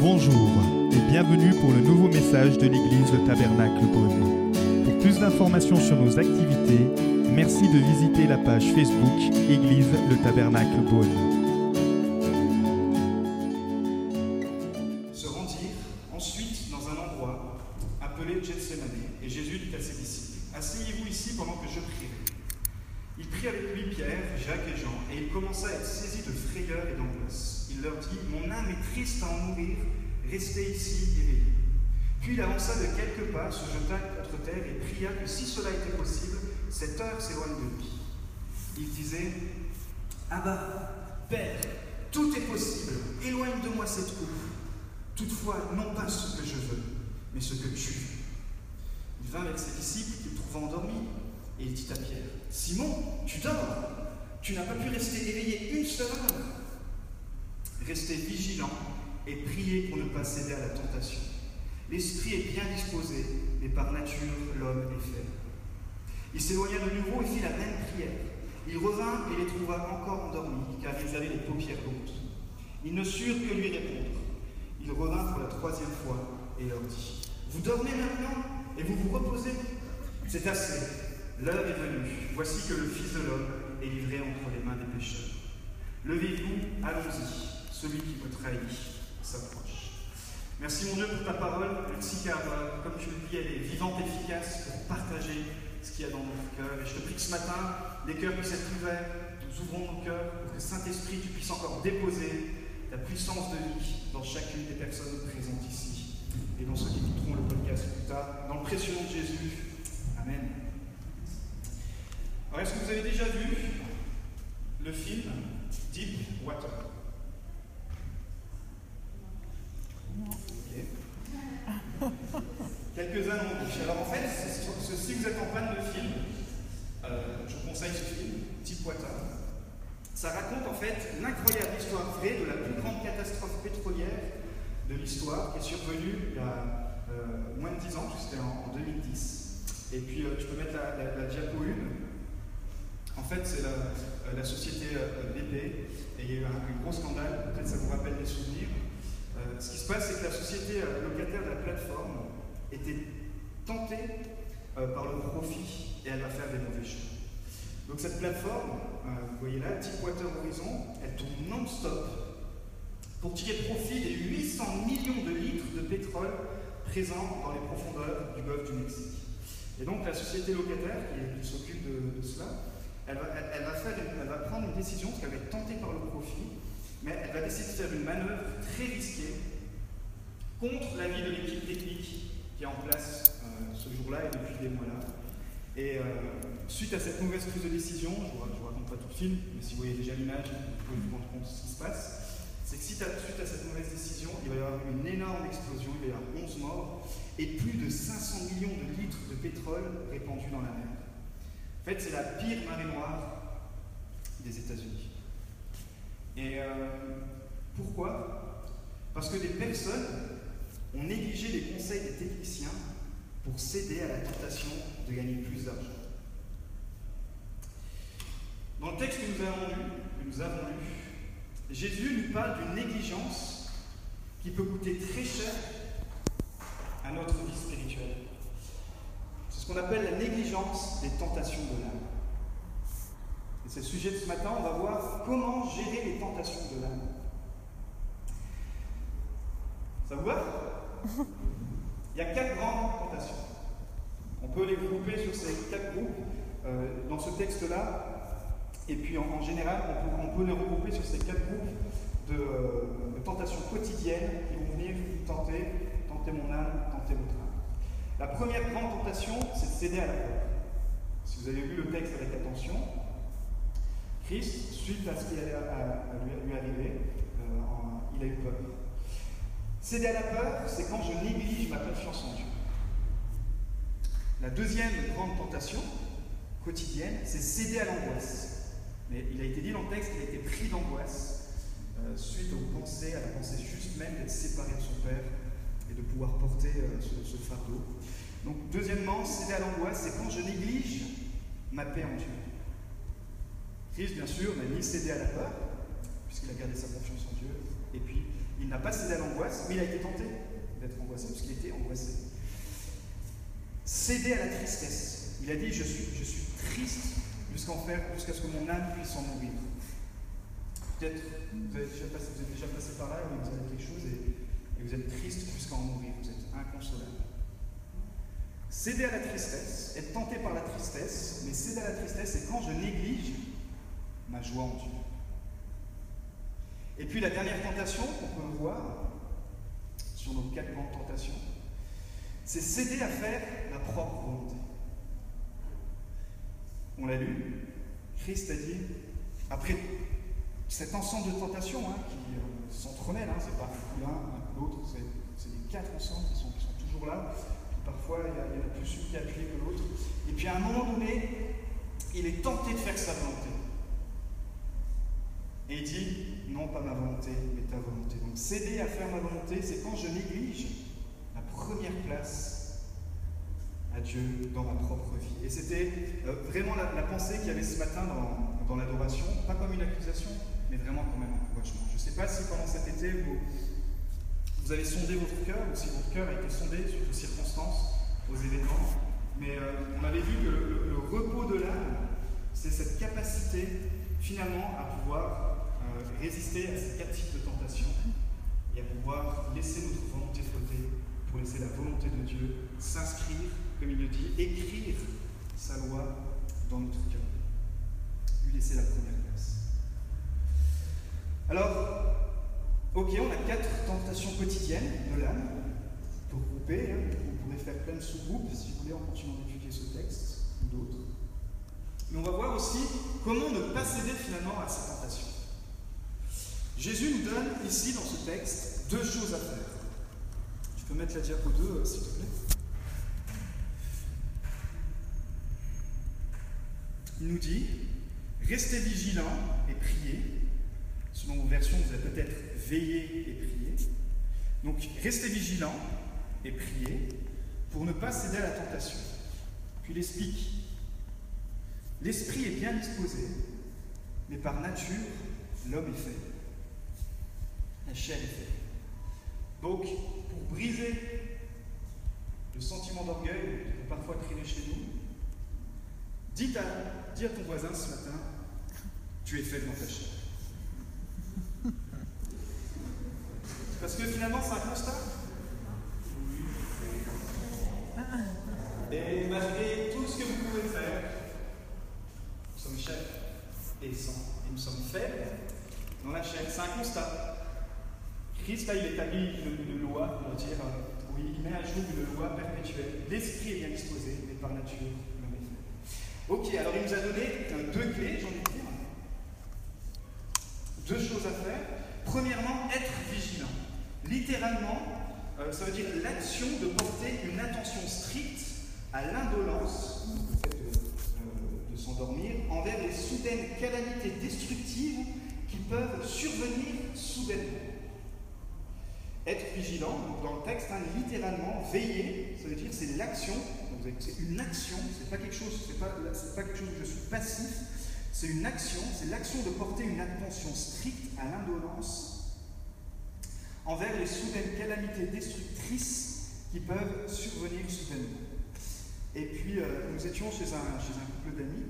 Bonjour et bienvenue pour le nouveau message de l'église Le Tabernacle Beaune. Pour plus d'informations sur nos activités, merci de visiter la page Facebook Église Le Tabernacle Beaune. Que si cela était possible, cette heure s'éloigne de lui. Il disait Abba, Père, tout est possible, éloigne de moi cette coupe. Toutefois, non pas ce que je veux, mais ce que tu veux. Il vint avec ses disciples qu'il trouva endormis, et il dit à Pierre, Simon, tu dors, tu n'as pas pu rester éveillé une seule heure. Restez vigilant et priez pour ne pas céder à la tentation. L'esprit est bien disposé, mais par nature, l'homme est faible. Il s'éloigna de nouveau et fit la même prière. Il revint et les trouva encore endormis, car ils avaient les paupières lourdes. Ils ne surent que lui répondre. Il revint pour la troisième fois et leur dit Vous dormez maintenant et vous vous reposez C'est assez. L'heure est venue. Voici que le Fils de l'homme est livré entre les mains des pécheurs. Levez-vous, allons-y. Celui qui me trahit s'approche. Merci mon Dieu pour ta parole. Merci car, euh, comme tu le dis, elle est vivante, efficace pour partager ce qu'il y a dans notre cœur. Et je te prie que ce matin, les cœurs puissent être ouverts. Nous ouvrons nos cœurs pour que Saint-Esprit, tu puisses encore déposer ta puissance de vie dans chacune des personnes présentes ici et dans ceux qui écouteront le podcast plus tard. Dans le précieux nom de Jésus. Amen. Alors, est-ce que vous avez déjà vu le film Deep Water? Quelques-uns l'ont vu. Alors, en fait, si vous êtes en panne de film, euh, je vous conseille ce film, Water. Ça raconte en fait l'incroyable histoire vraie de la plus grande catastrophe pétrolière de l'histoire qui est survenue il y a euh, moins de 10 ans, c'était en, en 2010. Et puis euh, tu peux mettre la, diapo 1. En fait, c'est la, euh, société BP et il y a eu un, un gros scandale, peut-être ça vous rappelle des souvenirs. Euh, ce qui se passe, c'est que la société euh, locataire de la plateforme était tentée euh, par le profit et elle va faire des mauvais choix. Donc cette plateforme, vous voyez là, Deepwater Horizon, elle tourne non-stop pour tirer profit des 800 millions de litres de pétrole présents dans les profondeurs du golfe du Mexique. Et donc la société locataire qui, s'occupe de, cela, elle va, elle va prendre une décision, parce qu'elle va être tentée par le profit, mais elle va décider de faire une manœuvre très risquée contre l'avis de l'équipe technique qui est en place euh, ce jour-là et depuis des mois là. Et euh, suite à cette mauvaise prise de décision, je ne vous raconte pas tout le film, mais si vous voyez déjà l'image, vous pouvez vous rendre compte de ce qui se passe. C'est que suite à, suite à cette mauvaise décision, il va y avoir une énorme explosion, il va y avoir 11 morts et plus de 500 millions de litres de pétrole répandus dans la mer. En fait, c'est la pire marée noire des États-Unis. Et euh, pourquoi? Parce que des personnes ont négligé les conseils des techniciens pour céder à la tentation de gagner plus d'argent. Dans le texte que nous avons lu, que nous avons lu, Jésus nous parle d'une négligence qui peut coûter très cher à notre vie spirituelle. C'est ce qu'on appelle la négligence des tentations de l'âme. Et c'est le sujet de ce matin, on va voir comment gérer les tentations de l'âme. Ça vous va Il y a quatre grandes tentations. On peut les grouper sur ces quatre groupes euh, dans ce texte-là. Et puis en, en général, on peut, on peut les regrouper sur ces quatre groupes de, euh, de tentations quotidiennes qui vont venir vous tenter, tenter mon âme, tenter votre âme. La première grande tentation, c'est de céder à la peur. Si vous avez lu le texte avec attention, Suite à ce qui allait lui, arriver, euh, il a eu peur. Céder à la peur, c'est quand je néglige ma confiance en Dieu. La deuxième grande tentation quotidienne, c'est céder à l'angoisse. Mais il a été dit dans le texte qu'il a été pris d'angoisse euh, suite aux pensées, à la pensée juste même d'être séparé de son Père et de pouvoir porter euh, ce fardeau. Donc, deuxièmement, céder à l'angoisse, c'est quand je néglige ma paix en Dieu. Christ, bien sûr, n'a ni cédé à la peur, puisqu'il a gardé sa confiance en Dieu, et puis il n'a pas cédé à l'angoisse, mais il a été tenté d'être angoissé, parce qu'il était angoissé. Céder à la tristesse. Il a dit Je suis, je suis triste jusqu'à ce que mon âme puisse en mourir. Peut-être vous, vous êtes déjà passé par là, et vous avez quelque chose et vous êtes triste jusqu'à en mourir. Vous êtes inconsolable. Céder à la tristesse, être tenté par la tristesse, mais céder à la tristesse, c'est quand je néglige ma joie en Dieu. Et puis la dernière tentation qu'on peut voir sur nos quatre grandes tentations, c'est céder à faire ma propre volonté. On l'a lu, Christ a dit, après cet ensemble de tentations hein, qui euh, s'entremêlent, hein, c'est pas l'un, l'autre, c'est les quatre ensemble qui sont, toujours là. parfois, il y, en a plus une qui est appuyé que l'autre. Et puis à un moment donné, il est tenté de faire sa volonté. Et il dit, non pas ma volonté, mais ta volonté. Donc céder à faire ma volonté, c'est quand je néglige la première place à Dieu dans ma propre vie. Et c'était euh, vraiment la, pensée qu'il y avait ce matin dans, l'adoration, pas comme une accusation, mais vraiment comme un encouragement. Je ne sais pas si pendant cet été, vous, avez sondé votre cœur, ou si votre cœur a été sondé suite aux circonstances, aux événements, mais euh, on avait vu que le repos de l'âme, c'est cette capacité finalement à pouvoir résister à ces quatre types de tentations et à pouvoir laisser notre volonté flotter pour laisser la volonté de Dieu s'inscrire, comme il le dit, écrire sa loi dans notre cœur. Lui laisser la première place. Alors, ok, on a quatre tentations quotidiennes de l'âme pour grouper. Hein. Vous pourrez faire plein de sous-groupes si vous voulez en continuant d'étudier ce texte ou d'autres. Mais on va voir aussi comment ne pas céder finalement à ces tentations. Jésus nous donne ici dans ce texte deux choses à faire. Tu peux mettre la diapo 2, euh, s'il te plaît. Il nous dit Restez vigilants et priez. Selon vos versions, vous allez peut-être veiller et prier. Donc, restez vigilants et priez pour ne pas céder à la tentation. Puis il explique L'esprit est bien disposé, mais par nature, l'homme est fait chair est faite. Donc, pour briser le sentiment d'orgueil qui peut parfois traîner chez nous, dis à, dis à ton voisin ce matin, tu es fait dans ta chair. Parce que finalement, c'est un constat. Et malgré tout ce que vous pouvez faire, nous sommes chefs et, et nous sommes faibles dans la chair. C'est un constat. Christ, là, il établit une, loi, on va dire, euh, où il met à jour une loi perpétuelle. L'esprit est bien disposé, mais par nature. Ok, alors il nous a donné euh, deux clés, j'ai envie de dire. Deux choses à faire. Premièrement, être vigilant. Littéralement, euh, ça veut dire l'action de porter une attention stricte à l'indolence, de, de s'endormir, envers les soudaines calamités destructives qui peuvent survenir soudainement. Vigilant, dans le texte, hein, littéralement, veiller, ça veut dire c'est l'action, c'est une action, c'est pas quelque chose, c'est pas, pas quelque chose où je suis passif, c'est une action, c'est l'action de porter une attention stricte à l'indolence envers les soudaines calamités destructrices qui peuvent survenir soudainement. Et puis, euh, nous étions chez un, chez un couple d'amis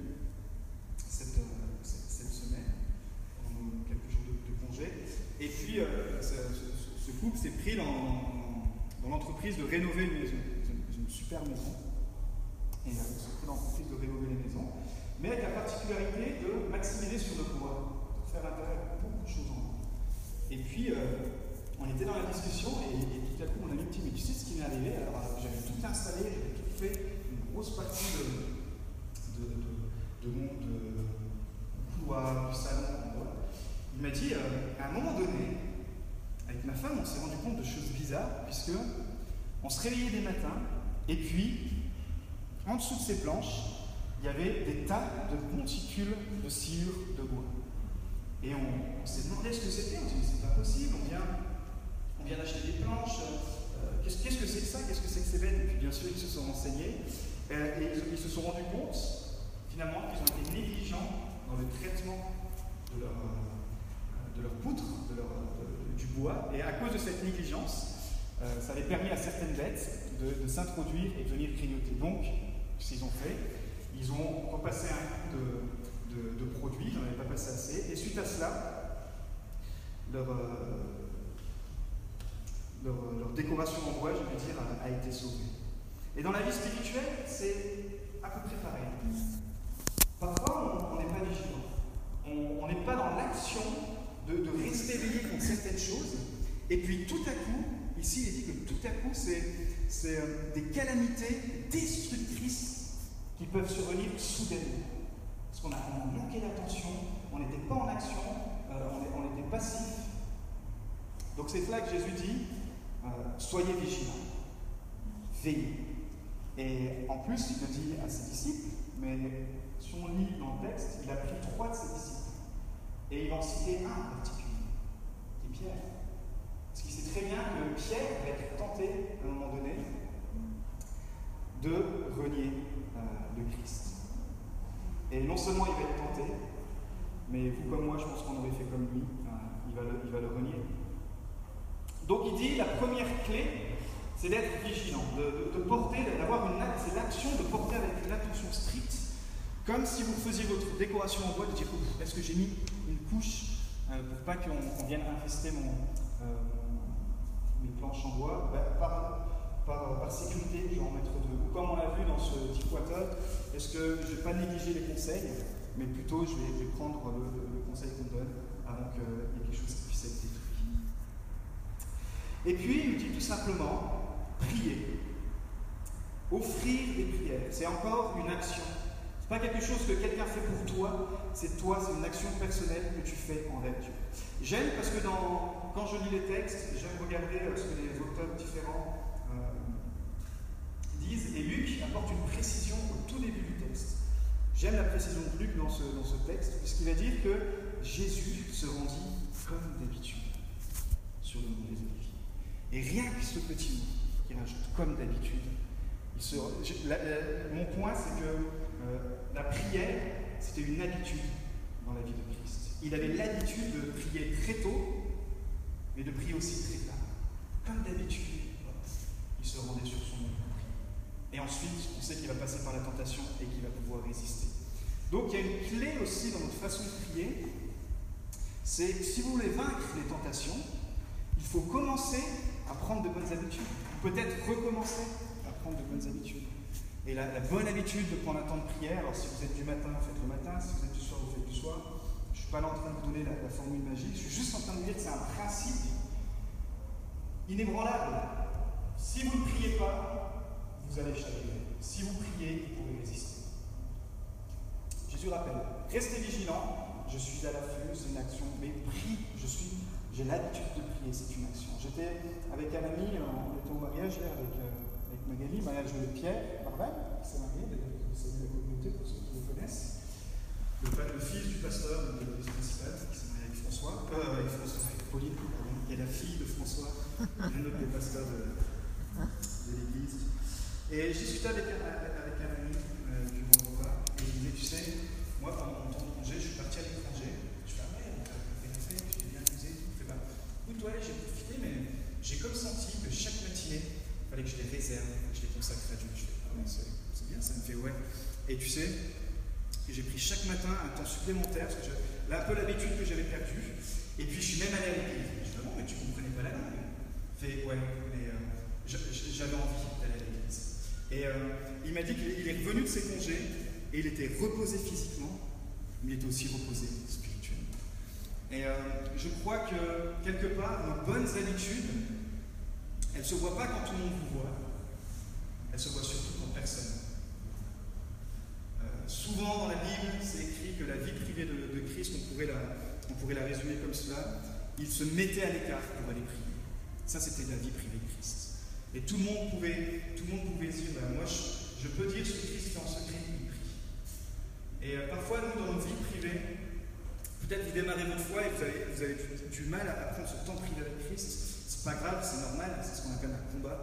cette, euh, semaine, pendant quelques jours de, congé, et puis euh, couple s'est pris dans, l'entreprise de rénover une maison. Ils une super maison. Et ils s'est pris dans l'entreprise de rénover les maisons, mais avec la particularité de maximiser sur le bois, de faire intégrer beaucoup de choses en bois. Et puis, euh, on était dans la discussion et, tout à coup, mon ami me dit Mais tu sais ce qui m'est arrivé? Alors, euh, j'avais tout installé, j'avais tout fait, une grosse partie de, de, de, mon couloir, du salon. Il m'a dit euh, À un moment donné, avec ma femme, on s'est rendu compte de choses bizarres, puisque on se réveillait des matins, et puis, en dessous de ces planches, il y avait des tas de monticules de sciure de bois. Et on, s'est demandé ce que c'était, on s'est dit, c'est pas possible, on vient, on vient d'acheter des planches, euh, qu'est-ce, que c'est que ça, qu'est-ce que c'est que ces bêtes? Et puis bien sûr, ils se sont renseignés, euh, et ils, se sont rendus compte, finalement, qu'ils ont été négligents dans le traitement de leur, euh, de leur poutre, de leur, du bois. Et à cause de cette négligence, euh, ça avait permis à certaines bêtes de, s'introduire et de venir grignoter. Donc, ce qu'ils ont fait, ils ont repassé un coup de, produits, ils n'en avaient pas passé assez, et suite à cela, leur, euh, leur, décoration en bois, je vais dire, a, été sauvée. Et dans la vie spirituelle, c'est à peu près pareil. Parfois, on n'est pas vigilant. On n'est pas dans l'action de, de rester éveillé contre certaines choses. Et puis tout à coup, ici il est dit que tout à coup, c'est euh, des calamités destructrices qui peuvent survenir soudainement. Parce qu'on a, manqué d'attention, on n'était pas en action, euh, on, était passif. Donc c'est là que Jésus dit, euh, soyez vigilants, veillez. Et en plus, il le dit à ses disciples, mais si on lit dans le texte, il a pris trois de ses disciples. Et il va en citer un en particulier, qui est Pierre. Parce qu'il sait très bien que Pierre va être tenté, à un moment donné, de renier euh, le Christ. Et non seulement il va être tenté, mais vous comme moi, je pense qu'on aurait fait comme lui, euh, il, va le, renier. Donc il dit, la première clé, c'est d'être vigilant, de, porter, d'avoir une c'est l'action de porter avec une attention stricte, comme si vous faisiez votre décoration en bois, de dire est-ce que j'ai mis une couche euh, pour pas qu'on vienne infester mon, euh, mes planches en bois, bah, par, par, sécurité, je vais en mettre deux. Comme on l'a vu dans ce petit water, est-ce que je ne vais pas négliger les conseils, mais plutôt je vais, prendre le, conseil qu'on donne avant qu'il y ait quelque chose qui puisse être détruit. Et puis, il dit tout simplement, prier. Offrir des prières, c'est encore une action. Pas quelque chose que quelqu'un fait pour toi, c'est toi, c'est une action personnelle que tu fais envers Dieu. J'aime parce que quand je lis les textes, j'aime regarder ce que les auteurs différents euh, disent, et Luc apporte une précision au tout début du texte. J'aime la précision de Luc dans ce, texte, puisqu'il va dire que Jésus se rendit comme d'habitude sur le mont des Oliviers. Et rien que ce petit mot, il rajoute comme d'habitude. mon point, c'est que euh, la prière, c'était une habitude dans la vie de Christ. Il avait l'habitude de prier très tôt, mais de prier aussi très tard. Comme d'habitude, il se rendait sur son nom Et ensuite, on sait qu'il va passer par la tentation et qu'il va pouvoir résister. Donc il y a une clé aussi dans notre façon de prier, c'est si vous voulez vaincre les tentations, il faut commencer à prendre de bonnes habitudes peut-être recommencer à prendre de bonnes habitudes. Et la, bonne habitude de prendre un temps de prière, alors si vous êtes du matin, faites le matin, si vous êtes du soir, vous faites du soir. Je ne suis pas là en train de vous donner la, formule magique, je suis juste en train de vous dire que c'est un principe inébranlable. Si vous ne priez pas, vous allez échapper. Si vous priez, vous pouvez résister. Jésus rappelle, restez vigilants, je suis à l'affût, c'est une action, mais prie, je suis j'ai l'habitude de prier, c'est une action. J'étais avec un ami, on était au mariage hier avec, euh, Magali, mariage de Pierre Marvel, qui s'est marié, vous savez la communauté pour ceux qui le connaissent. Le, le fils du pasteur de l'église principale, qui s'est marié avec François, euh, avec François, avec Pauline, pardon. Il y a la fille de François, un autre des pasteurs de, de l'église. Et j'ai discuté avec, avec un ami euh, du bon repas, et il disait, tu sais, moi pendant mon temps de congé, je suis parti à l'étranger toi, j'ai profité, mais j'ai comme senti que chaque matinée, il fallait que je les réserve, que je les consacre à Dieu. Je fais, ah c'est bien, ça me fait ouais. Et tu sais, j'ai pris chaque matin un temps supplémentaire, parce que là, un peu l'habitude que j'avais perdue. Et puis, je suis même allé à l'église. Je dis, non, mais tu comprenais pas la langue. Fait, ouais, mais euh, j'avais envie d'aller à l'église. Et euh, il m'a dit qu'il est revenu de ses congés, et il était reposé physiquement, mais il était aussi reposé et euh, je crois que quelque part, nos bonnes habitudes, elles ne se voient pas quand tout le monde vous voit, elles se voient surtout quand personne. Euh, souvent dans la Bible, c'est écrit que la vie privée de, Christ, on pourrait, la, on pourrait la résumer comme cela, il se mettait à l'écart pour aller prier. Ça, c'était la vie privée de Christ. Et tout le monde pouvait, tout le monde pouvait dire, ben, moi, je, peux dire ce que Christ fait en secret, il prie. Et euh, parfois, nous, dans nos vies privées, Peut-être vous démarrez votre foi et vous avez, du, mal à prendre ce temps privé avec Christ. C'est pas grave, c'est normal, c'est ce qu'on appelle un combat.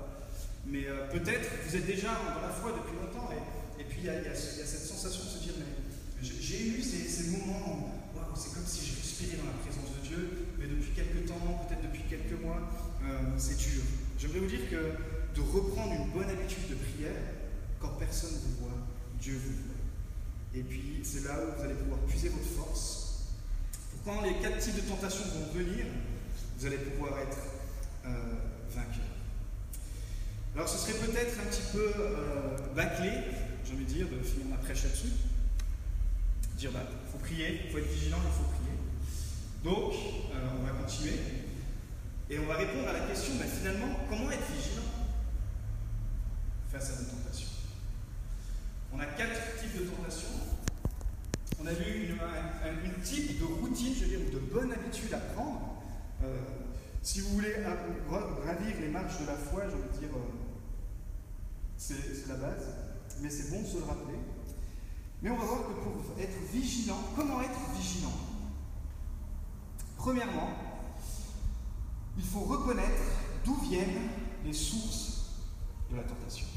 Mais euh, peut-être vous êtes déjà dans la foi depuis longtemps et, puis il y, a cette sensation de se dire mais j'ai eu ces, moments waouh, c'est comme si je respirais dans la présence de Dieu, mais depuis quelques temps, peut-être depuis quelques mois, euh, c'est dur. J'aimerais vous dire que de reprendre une bonne habitude de prière, quand personne ne vous voit, Dieu vous voit. Et puis c'est là où vous allez pouvoir puiser votre force. Pour quand les quatre types de tentations vont venir, vous allez pouvoir être vainqueur. Alors ce serait peut-être un petit peu euh, bâclé, j'ai envie de dire, de finir ma prêche là-dessus. Dire, bah, faut prier, il faut être vigilant, il faut prier. Donc, euh, on va continuer. Et on va répondre à la question, mais finalement, comment être vigilant face à nos tentations? On a quatre types de tentations. On a vu une, un, type de routine, je veux dire, ou de bonne habitude à prendre. Euh, si vous voulez gravir les marches de la foi, je veux dire, euh, c'est la base, mais c'est bon de se le rappeler. Mais on va voir que pour être vigilant, comment être vigilant? Premièrement, il faut reconnaître d'où viennent les sources de la tentation.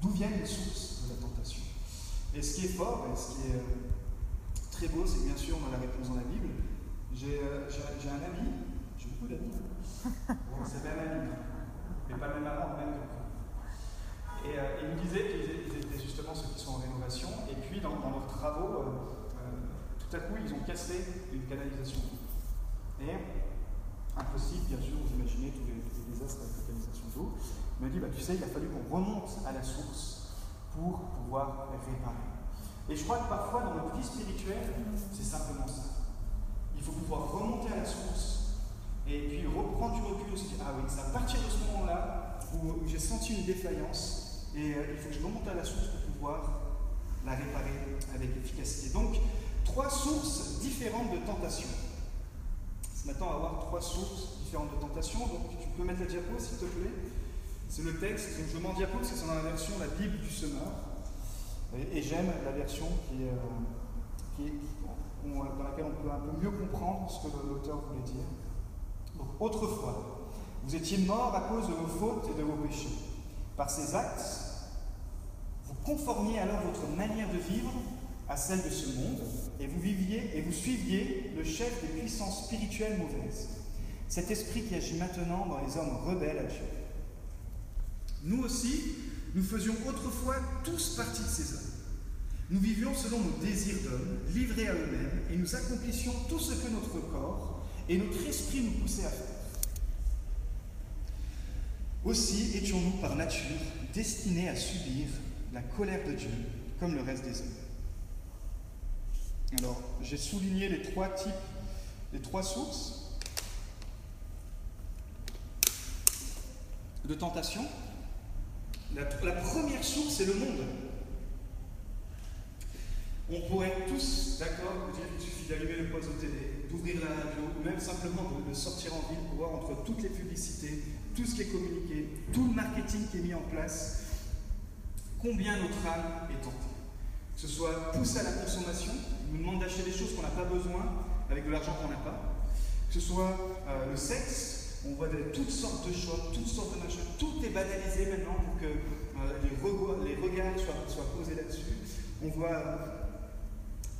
D'où viennent les sources de la tentation? Et ce qui est fort, et ce qui est euh, très beau, c'est bien sûr, la réponse dans la Bible. J'ai euh, un ami, j'ai beaucoup d'amis, bon, c'est même ami, mais pas même avant, même Et euh, il me disait qu'ils étaient justement ceux qui sont en rénovation, et puis dans, leurs travaux, tout à coup, ils ont cassé une canalisation. Et, impossible, bien sûr, vous imaginez tous les, désastres avec la canalisation d'eau. Il m'a dit, bah, tu sais, il a fallu qu'on remonte à la source pour pouvoir réparer. Et je crois que parfois, dans notre vie spirituelle, c'est simplement ça. Il faut pouvoir remonter à la source et puis reprendre du recul et ah oui, c'est à partir de ce moment-là où, j'ai senti une défaillance et euh, il faut que je remonte à la source pour pouvoir la réparer avec efficacité. Donc, trois sources différentes de tentation. Ce matin, on va voir trois sources différentes de tentation. Donc, tu peux mettre la diapo, s'il te plaît. C'est le texte. Donc, je en diapo parce que c'est dans la version La Bible du semeur. Et, j'aime la version euh, dans laquelle on peut un peu mieux comprendre ce que l'auteur voulait dire. Donc, autrefois, vous étiez morts à cause de vos fautes et de vos péchés. Par ces actes, vous conformiez alors votre manière de vivre à celle de ce monde, et vous viviez et vous suiviez le chef des puissances spirituelles mauvaises, cet esprit qui agit maintenant dans les hommes rebelles à Dieu. Nous aussi, nous faisions autrefois tous partie de ces hommes. Nous vivions selon nos désirs d'hommes, livrés à eux-mêmes, et nous accomplissions tout ce que notre corps et notre esprit nous poussaient à faire. Aussi étions-nous par nature destinés à subir la colère de Dieu comme le reste des hommes. Alors, j'ai souligné les trois types, les trois sources de tentation. La, première source, c'est le monde. On pourrait tous, d'accord, dire qu'il suffit d'allumer le de télé, d'ouvrir la radio, ou même simplement de, sortir en ville pour voir entre toutes les publicités, tout ce qui est communiqué, tout le marketing qui est mis en place, combien notre âme est tentée. Que ce soit poussé à la consommation, nous demande d'acheter des choses qu'on n'a pas besoin avec de l'argent qu'on n'a pas. Que ce soit euh, le sexe, on voit toutes sortes de choses, toutes sortes de machins, tout est banalisé maintenant pour que euh, les, regards soient, posés là-dessus. On voit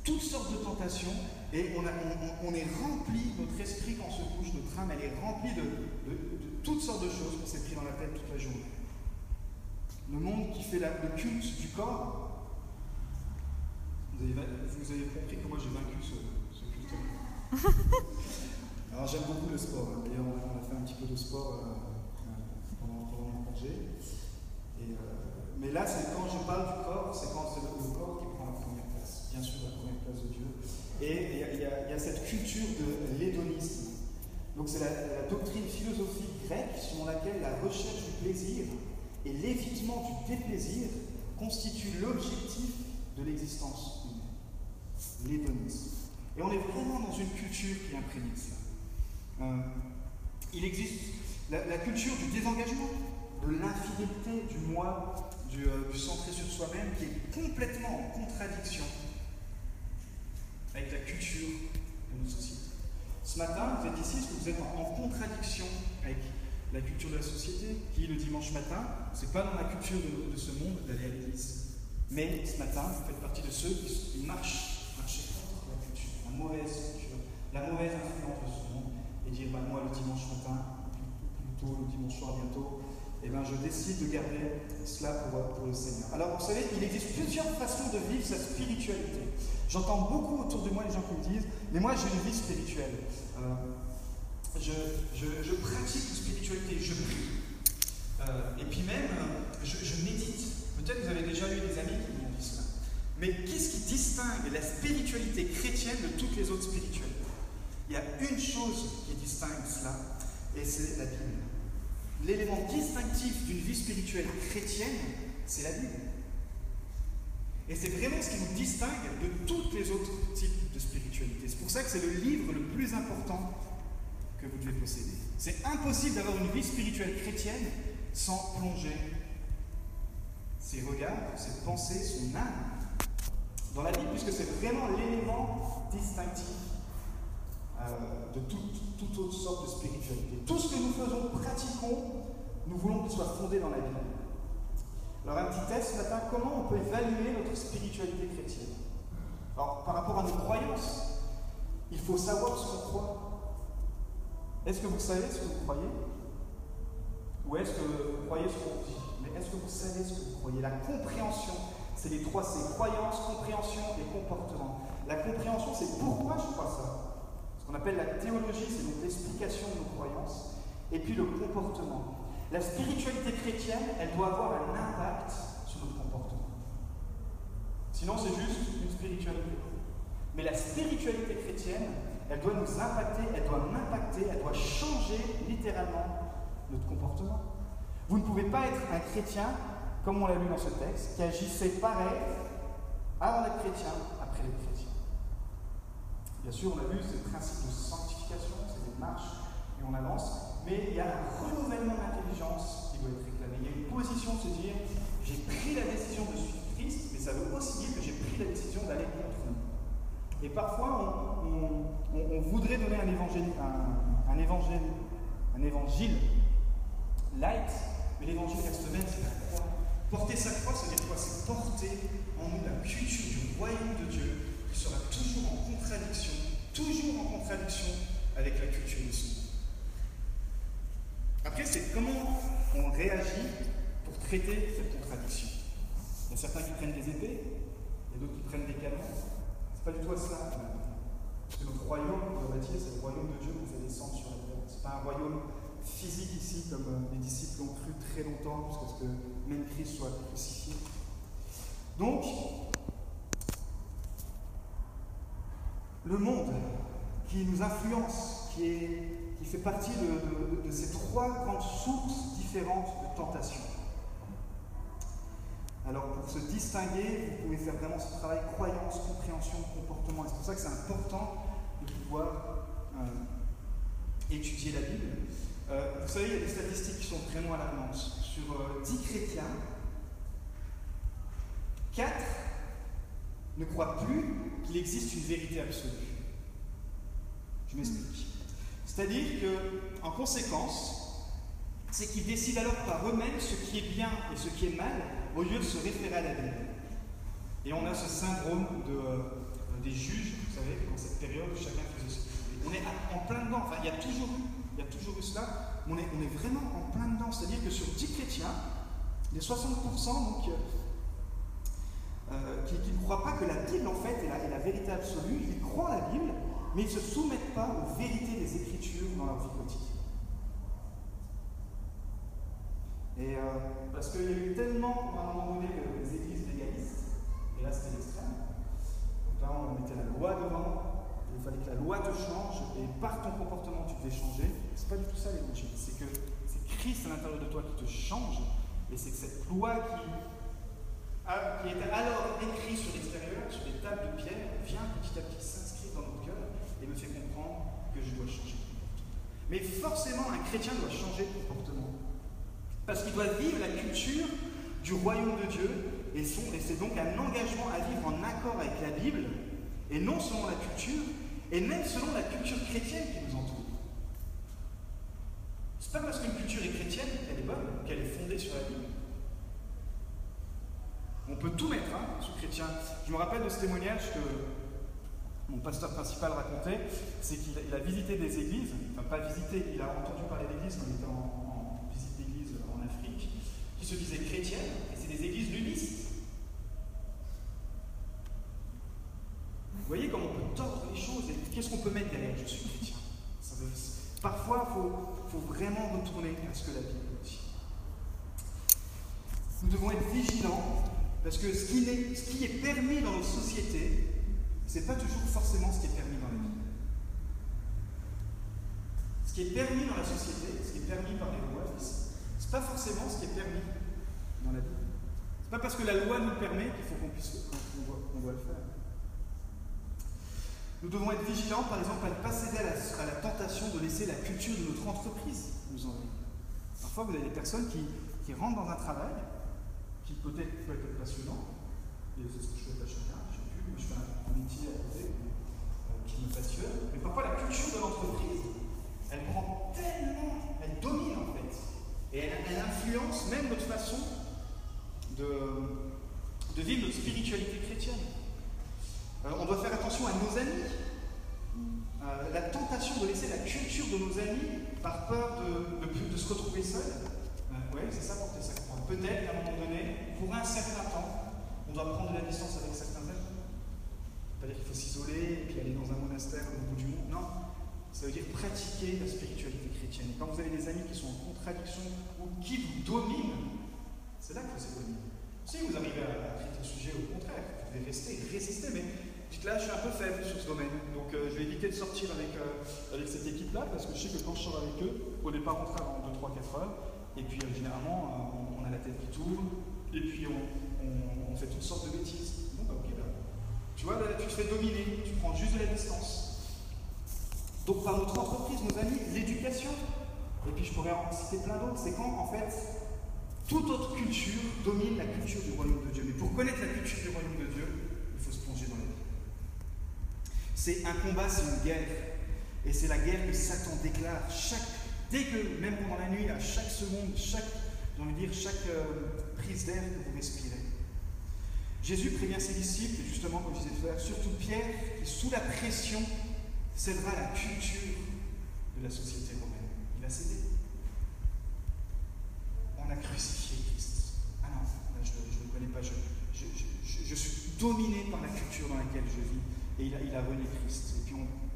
toutes sortes de tentations et on, est rempli, notre esprit quand on se couche, notre âme, elle est remplie de, toutes sortes de choses qu'on s'est pris dans la tête toute la journée. Le monde qui fait le culte du corps, vous avez, compris que moi j'ai vaincu ce, culte. Alors j'aime beaucoup le sport. D'ailleurs, on, a fait un petit peu de sport euh, euh, pendant, mon congé. Euh, mais là, c'est quand je parle du corps, c'est quand c'est le, corps qui prend la première place. Bien sûr, la première place de Dieu. Et il y, a cette culture de l'hédonisme. Donc c'est la, doctrine philosophique grecque selon laquelle la recherche du plaisir et l'évitement du déplaisir constituent l'objectif de l'existence l'hédonisme. Et on est vraiment dans une culture qui imprégné de ça. Euh, il existe la, culture du désengagement, de l'infidélité, du moi, du, euh, du centré sur soi-même, qui est complètement en contradiction avec la culture de nos sociétés. Ce matin, vous êtes ici parce que vous êtes en, contradiction avec la culture de la société, qui le dimanche matin, c'est pas dans la culture de, ce monde d'aller à l'église. Mais ce matin, vous faites partie de ceux qui marchent contre la culture, la mauvaise culture, la mauvaise influence de ce monde, et dire bah, moi le dimanche matin, plutôt le dimanche soir bientôt, eh ben, je décide de garder cela pour, pour, le Seigneur. Alors vous savez, il existe plusieurs façons de vivre sa spiritualité. J'entends beaucoup autour de moi les gens qui me disent, mais moi j'ai une vie spirituelle. Euh, je, je, pratique la spiritualité, je prie. Euh, et puis même, je, je médite. Peut-être que vous avez déjà eu des amis qui m'ont dit cela. Mais qu'est-ce qui distingue la spiritualité chrétienne de toutes les autres spiritualités? Il y a une chose qui distingue cela, et c'est la Bible. L'élément distinctif d'une vie spirituelle chrétienne, c'est la Bible. Et c'est vraiment ce qui nous distingue de tous les autres types de spiritualité. C'est pour ça que c'est le livre le plus important que vous devez posséder. C'est impossible d'avoir une vie spirituelle chrétienne sans plonger ses regards, ses pensées, son âme dans la Bible, puisque c'est vraiment l'élément distinctif de toute, toute, autre sorte de spiritualité. Tout ce que nous faisons, pratiquons, nous voulons qu'il soit fondé dans la Bible. Alors un petit test ce matin, comment on peut évaluer notre spiritualité chrétienne Alors par rapport à nos croyances, il faut savoir ce qu'on croit. Est-ce que vous savez ce que vous croyez Ou est-ce que vous croyez ce qu'on dit Mais est-ce que vous savez ce que vous croyez La compréhension, c'est les trois C croyance, compréhension et comportement. La compréhension, c'est pourquoi je crois ça. Qu'on appelle la théologie, c'est donc l'explication de nos croyances. Et puis le comportement. La spiritualité chrétienne, elle doit avoir un impact sur notre comportement. Sinon, c'est juste une spiritualité. Mais la spiritualité chrétienne, elle doit nous impacter, elle doit m'impacter, elle doit changer littéralement notre comportement. Vous ne pouvez pas être un chrétien, comme on l'a lu dans ce texte, qui agissait pareil avant d'être chrétien, après l'être chrétien. Bien sûr, on a vu ce principe de sanctification, c'est une marche, et on avance, mais il y a un renouvellement d'intelligence qui doit être réclamé. Il y a une position de se dire j'ai pris la décision de suivre Christ, mais ça veut aussi dire que j'ai pris la décision d'aller contre nous. Et parfois, on, voudrait donner un évangile, un, évangile, light, mais l'évangile reste même, c'est la croix. Porter sa croix, veut dire quoi? C'est porter en nous la culture du royaume de Dieu qui sera toujours en contradiction, toujours en contradiction avec la culture de monde. Après, c'est comment on réagit pour traiter cette contradiction. Il y a certains qui prennent des épées, et d'autres qui prennent des canons. C'est pas du tout à cela. C'est notre royaume, va dire, c'est le royaume de Dieu qu'on fait descendre sur la terre. C'est pas un royaume physique ici, comme euh, les disciples l'ont cru très longtemps, jusqu'à ce que même Christ soit crucifié. Donc, le monde qui nous influence, qui est il fait partie de, ces trois grandes sources différentes de tentation. Alors pour se distinguer, vous pouvez faire vraiment ce travail croyance, compréhension, comportement. C'est pour ça que c'est important de pouvoir euh, étudier la Bible. Euh, vous savez, il y a des statistiques qui sont vraiment alarmantes. Sur 10 euh, chrétiens, 4 ne croient plus qu'il existe une vérité absolue. Je m'explique. C'est-à-dire qu'en conséquence, c'est qu'ils décident alors par eux-mêmes ce qui est bien et ce qui est mal, au lieu de se référer à la Bible. Et on a ce syndrome euh, des juges, vous savez, dans cette période où chacun faisait ce qu'il On est en plein dedans, enfin il y a toujours eu, il y a toujours eu cela, on est, on est vraiment en plein dedans. C'est-à-dire que sur 10 chrétiens, les 60% donc, euh, qui, ne croient pas que la Bible en fait est la, est la vérité absolue, ils croient la Bible, mais ils ne se soumettent pas aux vérités des Écritures dans leur vie quotidienne. Et euh, parce qu'il y a eu tellement, à un moment donné, des églises légalistes, et là c'était l'extrême. Donc là, on mettait la loi devant, il fallait que la loi te change, et par ton comportement, tu devais changer. C'est pas du tout ça l'évangile, c'est que c'est Christ à l'intérieur de toi qui te change, et c'est que cette loi qui, qui était alors écrite sur l'extérieur, sur les tables de pierre, vient petit à petit s'inscrire dans notre cœur et me fait comprendre que je dois changer de comportement. Mais forcément, un chrétien doit changer de comportement. Parce qu'il doit vivre la culture du royaume de Dieu, et, et c'est donc un engagement à vivre en accord avec la Bible, et non selon la culture, et même selon la culture chrétienne qui nous entoure. C'est pas parce qu'une culture est chrétienne qu'elle est bonne, qu'elle est fondée sur la Bible. On peut tout mettre hein, sous chrétien. Je me rappelle de ce témoignage que mon pasteur principal racontait, c'est qu'il a, visité des églises, enfin pas visité, il a entendu parler d'églises quand il était en, visite d'église en Afrique, qui se disaient chrétiennes, et c'est des églises nudistes. Vous voyez comment on peut tordre les choses et qu'est-ce qu'on peut mettre derrière Je suis chrétien. parfois, il faut, vraiment retourner à ce que la Bible dit. Nous devons être vigilants parce que ce qui, est, permis dans nos sociétés, ce n'est pas toujours forcément ce qui est permis dans la Bible. Ce qui est permis dans la société, ce qui est permis par les lois, ce n'est pas forcément ce qui est permis dans la Bible. Ce n'est pas parce que la loi nous permet qu'il faut qu'on puisse qu'on doit, le faire. Nous devons être vigilants, par exemple, à ne pas céder à la, tentation de laisser la culture de notre entreprise nous envahir. Parfois, vous avez des personnes qui rentrent dans un travail qui peut-être peut être passionnant, et c'est ce que je fais à chacun, je sais plus, moi je fais un, métier à côté euh, qui me passionne, mais parfois la culture de l'entreprise, elle prend tellement, elle domine en fait, et elle, influence même notre façon de, de vivre notre spiritualité chrétienne. Euh, on doit faire attention à nos amis. Euh, la tentation de laisser la culture de nos amis par peur de, de se retrouver seul. Oui, c'est ça porter ça peut-être qu'à un moment donné, pour un certain temps, on doit prendre de la distance avec certains êtres. Pas dire qu'il faut s'isoler et puis aller dans un monastère au bout du monde. Non. Ça veut dire pratiquer la spiritualité chrétienne. Quand vous avez des amis qui sont en contradiction ou qui vous dominent, c'est là qu'il faut s'éloigner. Si vous arrivez à, traiter le sujet, au contraire, vous devez rester, résister, mais dites là, je suis un peu faible sur ce domaine. Donc euh, je vais éviter de sortir avec, euh, avec cette équipe-là, parce que je sais que quand je sors avec eux, au départ, on rentrer avant 2, 3, 4 heures. Et puis euh, généralement, on a la tête qui tourne, et puis on, fait toutes sortes de bêtises. Bon, bah ok, là. Tu vois, tu te fais dominer, tu prends juste de la distance. Donc, par notre entreprise, nos amis, l'éducation, et puis je pourrais en citer plein d'autres, c'est quand, en fait, toute autre culture domine la culture du royaume de Dieu. Mais pour connaître la culture du royaume de Dieu, il faut se plonger dans la vie. C'est un combat, c'est une guerre. Et c'est la guerre que Satan déclare chaque, dès que, même pendant la nuit, à chaque seconde, chaque j'ai envie de dire, chaque euh, prise d'air que vous respirez. Jésus prévient ses disciples, justement, comme je disais tout à l'heure, surtout Pierre, qui, sous la pression, cédera la culture de la société romaine. Il a cédé. On a crucifié Christ. Ah non, je ne le connais pas. Je, suis dominé par la culture dans laquelle je vis. Et il a, il Christ. Et puis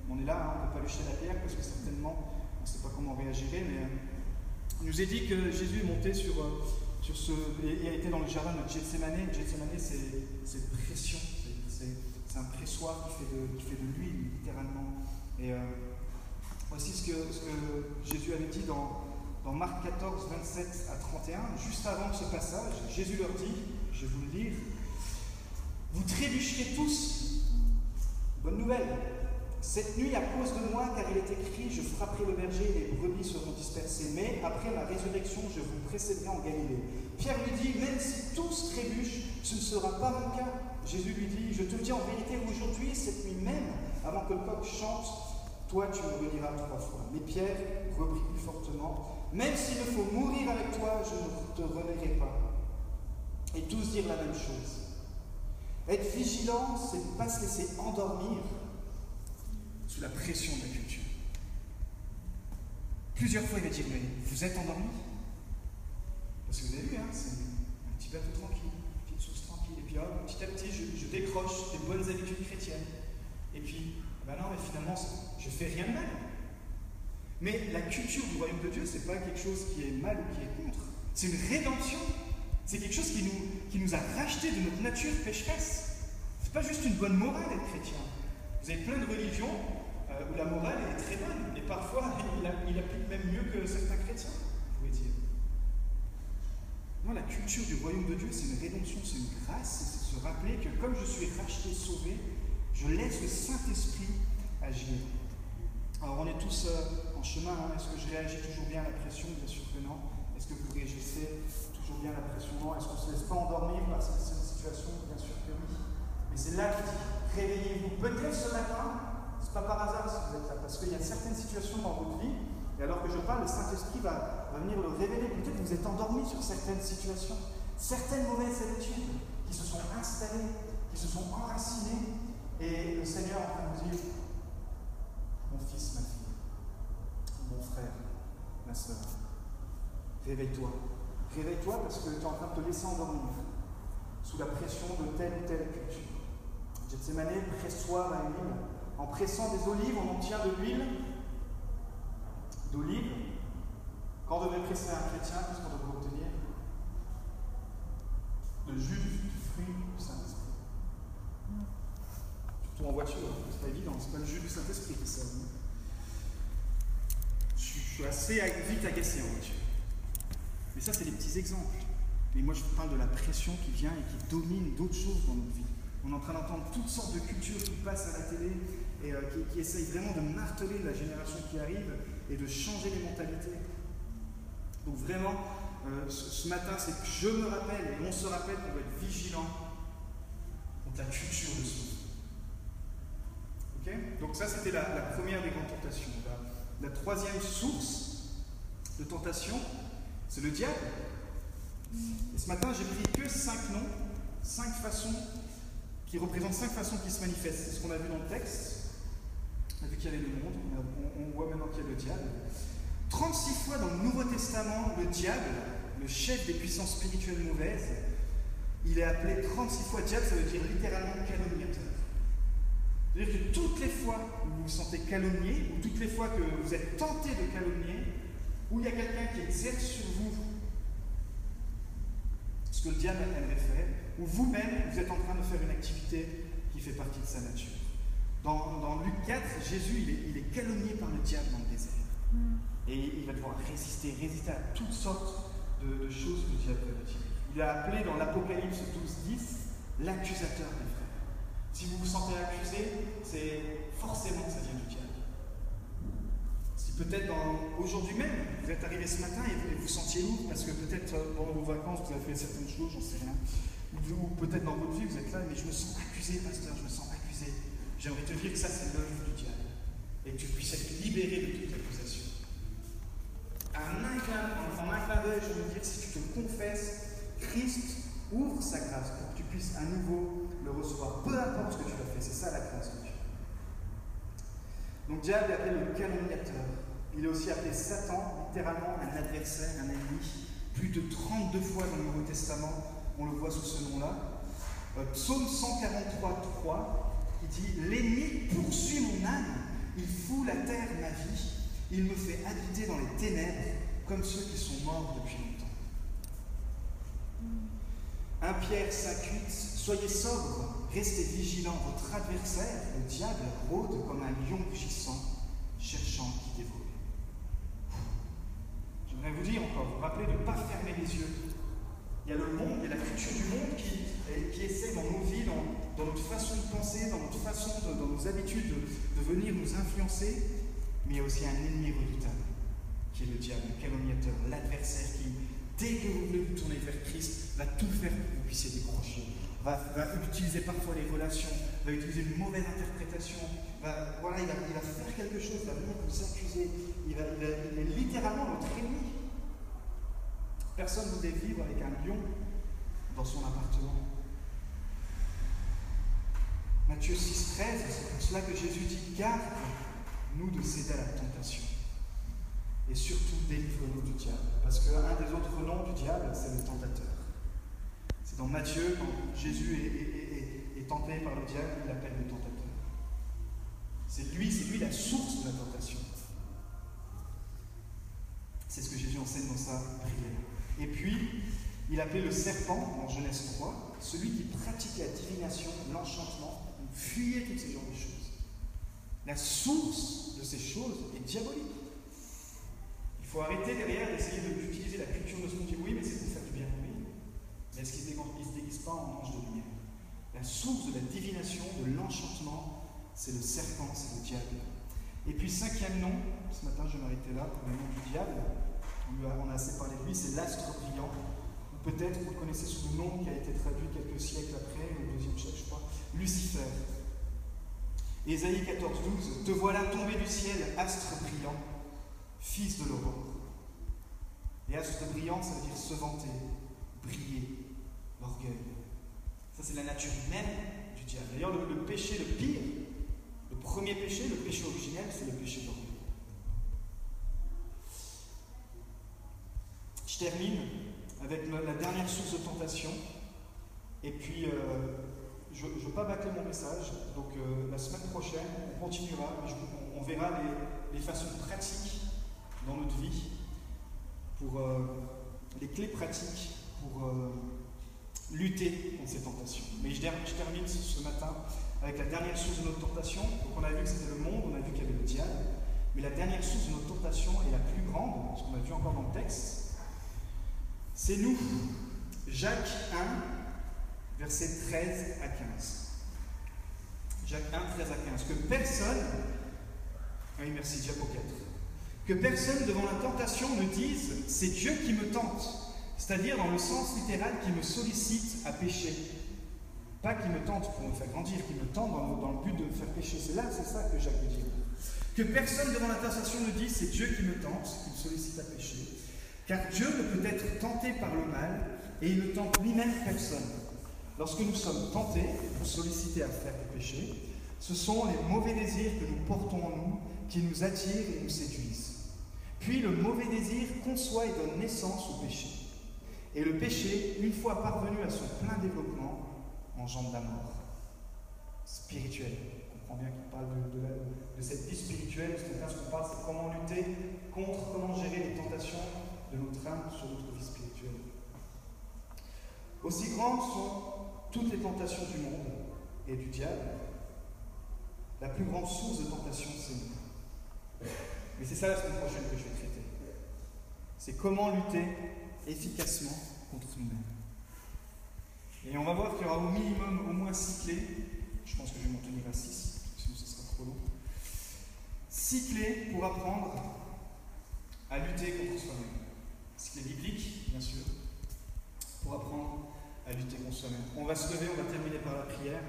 on, est là, hein, on ne peut pas lui la pierre parce que certainement, ne sait pas comment réagirait, mais euh, il nous est dit que Jésus est monté sur, euh, sur ce. et a été dans le jardin de Gethsemane. Gethsemane, c'est une pression, c'est un pressoir qui fait, de, qui fait de l'huile, littéralement. Et euh, voici ce que, ce que, Jésus avait dit dans, dans Marc 14, 27 à 31, juste avant ce passage. Jésus leur dit, je vais vous le lire, vous trébucherez tous. Bonne nouvelle, cette nuit, à cause de moi, car il est écrit, je frapperai le berger et les brebis seront dispersées, mais après ma résurrection, je vous précéderai en Galilée. Pierre lui dit, même si tous trébuchent, ce ne sera pas mon cas. Jésus lui dit, je te dis en vérité, aujourd'hui, cette nuit même, avant que le coq chante, toi tu me trois fois. Mais Pierre reprit plus fortement, même s'il me faut mourir avec toi, je ne te reverrai pas. Et tous dirent la même chose. Être vigilant, c'est ne pas se laisser endormir la pression de la culture. Plusieurs fois, il va dire Mais vous êtes endormi? Parce que vous avez vu, hein, c'est un petit bateau tranquille, une petite source tranquille. Et puis, petit à petit, je, décroche des bonnes habitudes chrétiennes. Et puis, ben non, mais finalement, je fais rien de mal. Mais la culture du royaume de Dieu, c'est pas quelque chose qui est mal ou qui est contre. C'est une rédemption. C'est quelque chose qui nous, qui nous a racheté de notre nature pécheresse. C'est pas juste une bonne morale d'être chrétien. Vous avez plein de religions euh, où la morale est très bonne, et parfois il, applique même mieux que certains chrétiens, vous pouvez dire. Non, la culture du royaume de Dieu, c'est une rédemption, c'est une grâce, c'est se rappeler que comme je suis racheté, sauvé, je laisse le Saint-Esprit agir. Alors on est tous euh, en chemin, hein. est-ce que je réagis toujours bien à la pression? Bien sûr que non. Est-ce que vous réagissez toujours bien à la pression? Non. Est-ce qu'on ne se laisse pas endormir par cette situation? Bien sûr que oui. Mais c'est là qu'il dit, réveillez-vous. Peut-être ce matin, ce n'est pas par hasard si vous êtes là, parce qu'il y a certaines situations dans votre vie, et alors que je parle, le Saint-Esprit va, venir le révéler. Peut-être que vous êtes endormi sur certaines situations, certaines mauvaises habitudes qui se sont installés, qui se sont enracinés, et le Seigneur est en train de dire, mon fils, ma fille, mon frère, ma soeur, réveille-toi. Réveille-toi parce que tu es en train de te laisser endormir sous la pression de telle ou telle culture. Gethsemane pressoir à l'huile. En pressant des olives, on obtient de l'huile d'olive. Quand on devrait presser un chrétien, qu'est-ce qu'on devrait obtenir? Le jus du fruit du Saint-Esprit. Surtout en voiture, hein, c'est pas évident, c'est pas le jus du Saint-Esprit qui sort. Je suis assez vite agacé en voiture. Mais ça, c'est des petits exemples. Mais moi, je vous parle de la pression qui vient et qui domine d'autres choses dans notre vie. On est en train d'entendre toutes sortes de cultures qui passent à la télé et euh, qui, essayent vraiment de marteler la génération qui arrive et de changer les mentalités. Donc vraiment, euh, ce, matin, c'est que je me rappelle et on se rappelle qu'on doit être vigilant contre la culture de ce Ok? Donc ça, c'était la, première des grandes tentations. la troisième source de tentation, c'est le diable. Et ce matin, j'ai pris que cinq noms, cinq façons qui représentent cinq façons qui se manifestent. C'est ce qu'on a vu dans le texte. On a vu qu'il y avait le monde, on, voit maintenant qu'il y a le diable. 36 fois dans le Nouveau Testament, le diable, le chef des puissances spirituelles mauvaises, il est appelé 36 fois diable, ça veut dire littéralement calomniateur. C'est-à-dire que toutes les fois où vous vous sentez calomnié, ou toutes les fois que vous êtes tenté de calomnier, où il y a quelqu'un qui exerce sur vous ce que le diable aimerait faire, ou vous-même, vous êtes en train de faire une activité qui fait partie de sa nature. Dans, dans Luc 4, Jésus, il est, il est, calomnié par le diable dans le désert. Mm. Et il va devoir résister, résister à toutes sortes de, choses que le diable va dire. Il a appelé dans l'Apocalypse 12, 10 l'accusateur des frères. Si vous vous sentez accusé, c'est forcément que ça vient du diable. Peut-être aujourd'hui même, vous êtes arrivé ce matin et vous vous sentiez lourd parce que peut-être euh, pendant vos vacances vous avez fait certaines choses, j'en sais rien. Ou peut-être dans votre vie vous êtes là, mais je me sens accusé, pasteur, je me sens accusé. J'aimerais te dire que ça c'est l'œuvre du diable et que tu puisses être libéré de toute accusation. En un clin d'œil, je veux dire, si tu te confesses, Christ ouvre sa grâce pour que tu puisses à nouveau le recevoir, peu importe ce que tu as fait, c'est ça la grâce de Dieu. Donc diable est appelé le calomniateur. Il est aussi appelé Satan, littéralement un adversaire, un ennemi. Plus de 32 fois dans le Nouveau Testament, on le voit sous ce nom-là. Euh, psaume 143, 3, qui dit L'ennemi poursuit mon âme, il fout la terre ma vie, il me fait habiter dans les ténèbres comme ceux qui sont morts depuis longtemps. 1 Pierre 5,8 Soyez sobre, restez vigilants, votre adversaire, le diable, rôde comme un lion rugissant, cherchant qui dévore. J'aimerais vous dire encore, vous rappeler de ne pas fermer les yeux. Il y a le monde, il y a la culture du monde qui, qui essaie dans nos vies, dans, notre façon de penser, dans notre façon, dans nos habitudes de, venir nous influencer, mais il y a aussi un ennemi redoutable, qui est le diable, le calomniateur, l'adversaire qui, dès que vous voulez vous tourner vers Christ, va tout faire pour que vous puissiez décrocher, va, utiliser parfois les relations, va utiliser une mauvaise interprétation, va, voilà, il, va, faire quelque chose, il va venir vous accuser, il, va, il, est littéralement votre ennemi. Personne ne voudrait vivre avec un lion dans son appartement. Matthieu 6, 13, c'est pour cela que Jésus dit Garde-nous de céder à la tentation. Et surtout, délivre-nous du diable. Parce qu'un des autres noms du diable, c'est le tentateur. C'est dans Matthieu, quand Jésus est, tenté par le diable, il l'appelle le tentateur. C'est lui, c'est lui la source de la tentation. C'est ce que Jésus enseigne dans sa prière. Et puis, il appelait le serpent, en Genèse 3, celui qui pratiquait la divination, l'enchantement, fuyait toutes ces genres de choses. La source de ces choses est diabolique. Il faut arrêter derrière d'essayer d'utiliser la culture de ce monde. Oui, mais c'est pour faire du bien, oui. Mais est-ce qu'il ne se déguise pas en ange de lumière? La source de la divination, de l'enchantement, c'est le serpent, c'est le diable. Et puis, cinquième nom, ce matin je m'arrêter là pour le nom du diable. On a assez parlé de lui, c'est l'astre brillant. Ou peut-être vous connaissez sous le nom qui a été traduit quelques siècles après, au deuxième siècle, je crois, Lucifer. Ésaïe 14, 12, Te voilà tombé du ciel, astre brillant, fils de l'aurore. Et astre brillant, ça veut dire se vanter, briller, l'orgueil. Ça, c'est la nature même du diable. D'ailleurs, le, le péché le pire, le premier péché, le péché originel, c'est le péché d'orgueil. Je termine avec la dernière source de tentation. Et puis, euh, je ne veux pas bâcler mon message. Donc, euh, la semaine prochaine, on continuera. on, verra les, façons pratiques dans notre vie, pour euh, les clés pratiques pour lutter contre ces tentations. Mais je, je, termine ce matin avec la dernière source de notre tentation. Donc, on a vu que c'était le monde, on a vu qu'il y avait le diable. Mais la dernière source de notre tentation est la plus grande, ce qu'on a vu encore dans le texte, c'est nous. Jacques 1, versets 13 à 15. Jacques 1, 13 à 15. Que personne, oui merci, diapo 4. Que personne devant la tentation ne dise c'est Dieu qui me tente, c'est-à-dire dans le sens littéral qui me sollicite à pécher. Pas qui me tente pour me faire grandir, qui me tente dans le, dans le but de me faire pécher. C'est là, c'est ça que Jacques veut dire. Que personne devant la tentation ne dise c'est Dieu qui me tente, qui me sollicite à pécher. Car Dieu ne peut être tenté par le mal et il ne tente lui-même personne. Lorsque nous sommes tentés, ou sollicités à faire des péchés, ce sont les mauvais désirs que nous portons en nous qui nous attirent et nous séduisent. Puis le mauvais désir conçoit et donne naissance au péché. Et le péché, une fois parvenu à son plein développement, engendre la mort spirituelle. On comprend bien qu'il parle de, cette vie spirituelle, parce que ce qu'on parle, c'est comment lutter contre, comment gérer les tentations de notre âme sur notre vie spirituelle. Aussi grandes sont toutes les tentations du monde et du diable, la plus grande source de tentation, c'est nous. Mais c'est ça la semaine prochaine que je vais traiter. C'est comment lutter efficacement contre nous-mêmes. Et on va voir qu'il y aura au minimum au moins six clés. Je pense que je vais m'en tenir à six, sinon ce sera trop long. Six clés pour apprendre à lutter contre soi-même ce qui est biblique, bien sûr, pour apprendre à lutter contre soi-même. On va se lever, on va terminer par la prière.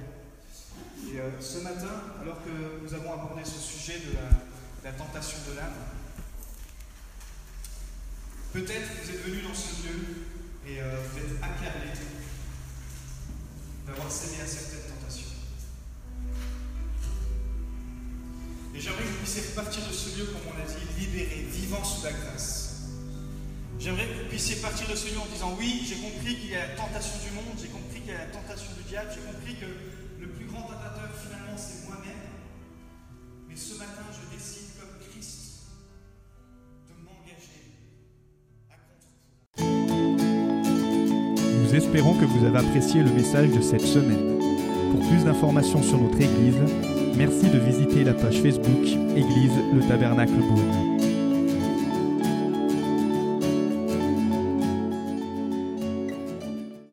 Et euh, ce matin, alors que nous avons abordé ce sujet de la, tentation de l'âme, peut-être vous êtes venu dans ce lieu et euh, vous êtes accablé d'avoir cédé à certaines tentations. Et j'aimerais que vous puissiez repartir de ce lieu, comme on l'a dit, libéré, vivant sous la grâce. J'aimerais que vous puissiez partir de ce lieu en disant oui, j'ai compris qu'il y a la tentation du monde, j'ai compris qu'il y a la tentation du diable, j'ai compris que le plus grand tentateur finalement c'est moi-même. Mais ce matin, je décide comme Christ de m'engager à contre Nous espérons que vous avez apprécié le message de cette semaine. Pour plus d'informations sur notre Église, merci de visiter la page Facebook Église le Tabernacle Beaune.